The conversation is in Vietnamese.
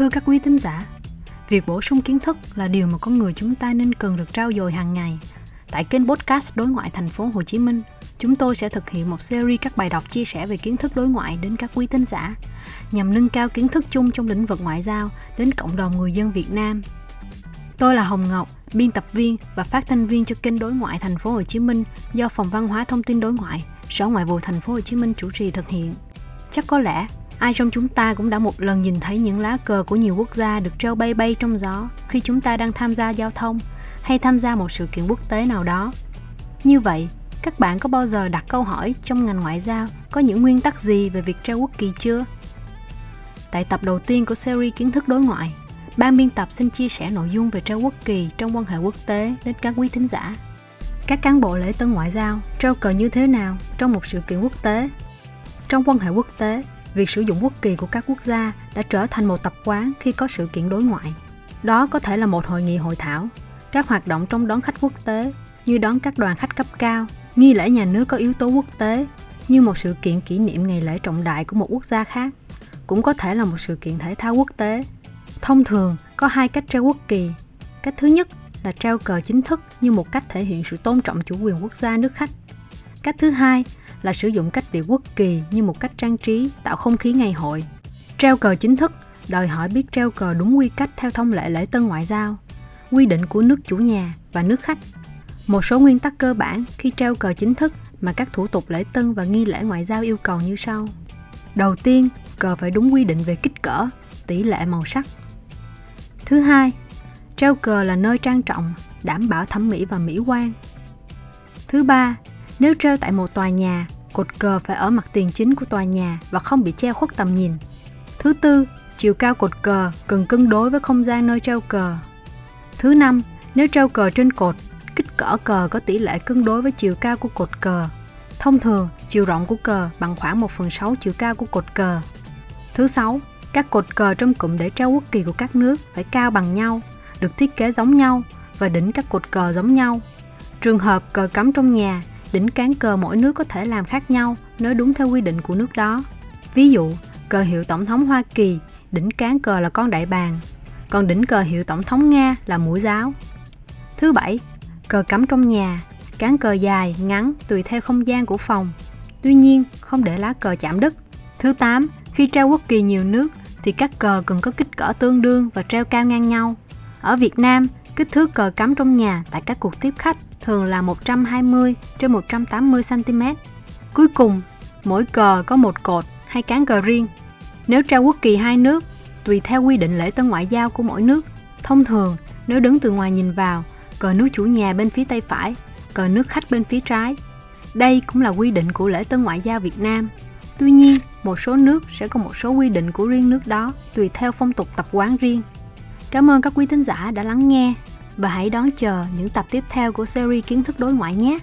Thưa các quý tín giả, việc bổ sung kiến thức là điều mà con người chúng ta nên cần được trao dồi hàng ngày. Tại kênh podcast Đối ngoại thành phố Hồ Chí Minh, chúng tôi sẽ thực hiện một series các bài đọc chia sẻ về kiến thức đối ngoại đến các quý tín giả, nhằm nâng cao kiến thức chung trong lĩnh vực ngoại giao đến cộng đồng người dân Việt Nam. Tôi là Hồng Ngọc, biên tập viên và phát thanh viên cho kênh Đối ngoại thành phố Hồ Chí Minh do Phòng Văn hóa Thông tin Đối ngoại, Sở Ngoại vụ thành phố Hồ Chí Minh chủ trì thực hiện. Chắc có lẽ ai trong chúng ta cũng đã một lần nhìn thấy những lá cờ của nhiều quốc gia được treo bay bay trong gió khi chúng ta đang tham gia giao thông hay tham gia một sự kiện quốc tế nào đó. Như vậy, các bạn có bao giờ đặt câu hỏi trong ngành ngoại giao có những nguyên tắc gì về việc treo quốc kỳ chưa? Tại tập đầu tiên của series kiến thức đối ngoại, ban biên tập xin chia sẻ nội dung về treo quốc kỳ trong quan hệ quốc tế đến các quý thính giả. Các cán bộ lễ tân ngoại giao treo cờ như thế nào trong một sự kiện quốc tế? Trong quan hệ quốc tế, việc sử dụng quốc kỳ của các quốc gia đã trở thành một tập quán khi có sự kiện đối ngoại. Đó có thể là một hội nghị hội thảo, các hoạt động trong đón khách quốc tế như đón các đoàn khách cấp cao, nghi lễ nhà nước có yếu tố quốc tế như một sự kiện kỷ niệm ngày lễ trọng đại của một quốc gia khác, cũng có thể là một sự kiện thể thao quốc tế. Thông thường có hai cách treo quốc kỳ. Cách thứ nhất là treo cờ chính thức như một cách thể hiện sự tôn trọng chủ quyền quốc gia nước khách. Cách thứ hai là sử dụng cách điệu quốc kỳ như một cách trang trí tạo không khí ngày hội. Treo cờ chính thức đòi hỏi biết treo cờ đúng quy cách theo thông lệ lễ tân ngoại giao, quy định của nước chủ nhà và nước khách. Một số nguyên tắc cơ bản khi treo cờ chính thức mà các thủ tục lễ tân và nghi lễ ngoại giao yêu cầu như sau. Đầu tiên, cờ phải đúng quy định về kích cỡ, tỷ lệ màu sắc. Thứ hai, treo cờ là nơi trang trọng, đảm bảo thẩm mỹ và mỹ quan. Thứ ba, nếu treo tại một tòa nhà, cột cờ phải ở mặt tiền chính của tòa nhà và không bị che khuất tầm nhìn. Thứ tư, chiều cao cột cờ cần cân đối với không gian nơi treo cờ. Thứ năm, nếu treo cờ trên cột, kích cỡ cờ có tỷ lệ cân đối với chiều cao của cột cờ. Thông thường, chiều rộng của cờ bằng khoảng 1 phần 6 chiều cao của cột cờ. Thứ sáu, các cột cờ trong cụm để treo quốc kỳ của các nước phải cao bằng nhau, được thiết kế giống nhau và đỉnh các cột cờ giống nhau. Trường hợp cờ cắm trong nhà đỉnh cán cờ mỗi nước có thể làm khác nhau nếu đúng theo quy định của nước đó. Ví dụ, cờ hiệu Tổng thống Hoa Kỳ, đỉnh cán cờ là con đại bàng, còn đỉnh cờ hiệu Tổng thống Nga là mũi giáo. Thứ bảy, cờ cắm trong nhà, cán cờ dài, ngắn tùy theo không gian của phòng. Tuy nhiên, không để lá cờ chạm đất. Thứ tám, khi treo quốc kỳ nhiều nước thì các cờ cần có kích cỡ tương đương và treo cao ngang nhau. Ở Việt Nam, kích thước cờ cắm trong nhà tại các cuộc tiếp khách thường là 120 trên 180 cm. Cuối cùng, mỗi cờ có một cột hay cán cờ riêng. Nếu treo quốc kỳ hai nước, tùy theo quy định lễ tân ngoại giao của mỗi nước, thông thường nếu đứng từ ngoài nhìn vào, cờ nước chủ nhà bên phía tay phải, cờ nước khách bên phía trái. Đây cũng là quy định của lễ tân ngoại giao Việt Nam. Tuy nhiên, một số nước sẽ có một số quy định của riêng nước đó tùy theo phong tục tập quán riêng. Cảm ơn các quý thính giả đã lắng nghe và hãy đón chờ những tập tiếp theo của series kiến thức đối ngoại nhé.